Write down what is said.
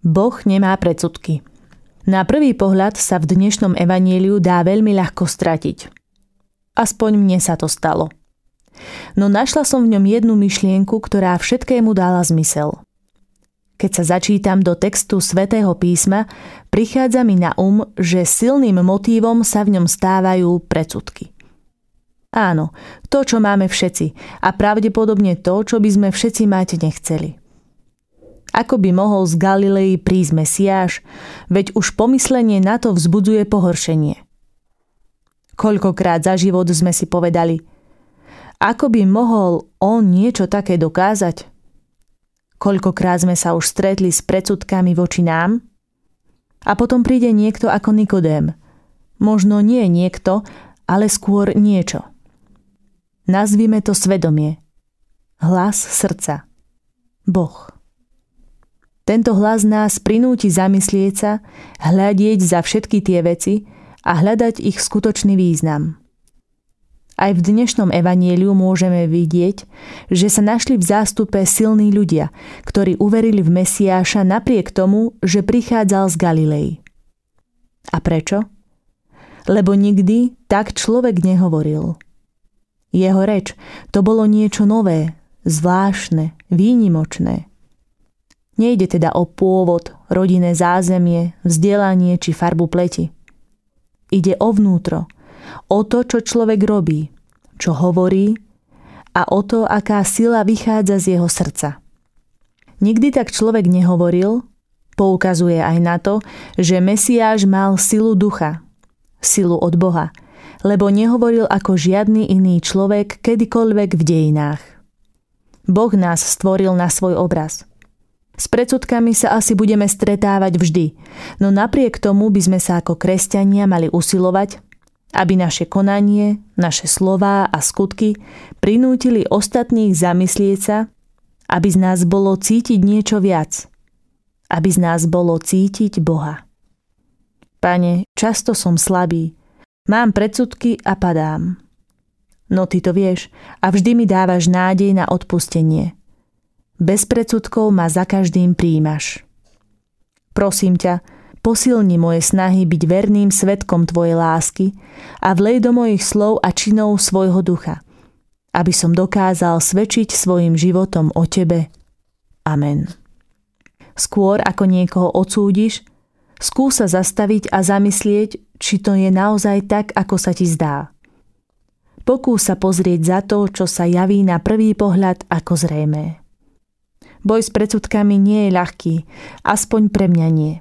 Boh nemá predsudky. Na prvý pohľad sa v dnešnom evaníliu dá veľmi ľahko stratiť. Aspoň mne sa to stalo. No našla som v ňom jednu myšlienku, ktorá všetkému dala zmysel. Keď sa začítam do textu svätého písma, prichádza mi na um, že silným motívom sa v ňom stávajú predsudky. Áno, to, čo máme všetci a pravdepodobne to, čo by sme všetci mať nechceli. Ako by mohol z Galilei prísť Mesiáš, veď už pomyslenie na to vzbudzuje pohoršenie. Koľkokrát za život sme si povedali, ako by mohol on niečo také dokázať? Koľkokrát sme sa už stretli s predsudkami voči nám? A potom príde niekto ako Nikodém. Možno nie niekto, ale skôr niečo. Nazvime to svedomie. Hlas srdca. Boh. Tento hlas nás prinúti zamyslieť sa, hľadieť za všetky tie veci a hľadať ich skutočný význam. Aj v dnešnom evanieliu môžeme vidieť, že sa našli v zástupe silní ľudia, ktorí uverili v Mesiáša napriek tomu, že prichádzal z Galilei. A prečo? Lebo nikdy tak človek nehovoril. Jeho reč to bolo niečo nové, zvláštne, výnimočné – Nejde teda o pôvod, rodinné zázemie, vzdelanie či farbu pleti. Ide o vnútro, o to, čo človek robí, čo hovorí a o to, aká sila vychádza z jeho srdca. Nikdy tak človek nehovoril, poukazuje aj na to, že Mesiáš mal silu ducha, silu od Boha, lebo nehovoril ako žiadny iný človek kedykoľvek v dejinách. Boh nás stvoril na svoj obraz – s predsudkami sa asi budeme stretávať vždy, no napriek tomu by sme sa ako kresťania mali usilovať, aby naše konanie, naše slová a skutky prinútili ostatných zamyslieť sa, aby z nás bolo cítiť niečo viac, aby z nás bolo cítiť Boha. Pane, často som slabý, mám predsudky a padám. No ty to vieš a vždy mi dávaš nádej na odpustenie – bez predsudkov ma za každým príjmaš. Prosím ťa, posilni moje snahy byť verným svetkom Tvojej lásky a vlej do mojich slov a činov svojho ducha, aby som dokázal svedčiť svojim životom o Tebe. Amen. Skôr ako niekoho odsúdiš, skúsa zastaviť a zamyslieť, či to je naozaj tak, ako sa ti zdá. Pokús sa pozrieť za to, čo sa javí na prvý pohľad ako zrejmé. Boj s predsudkami nie je ľahký, aspoň pre mňa nie.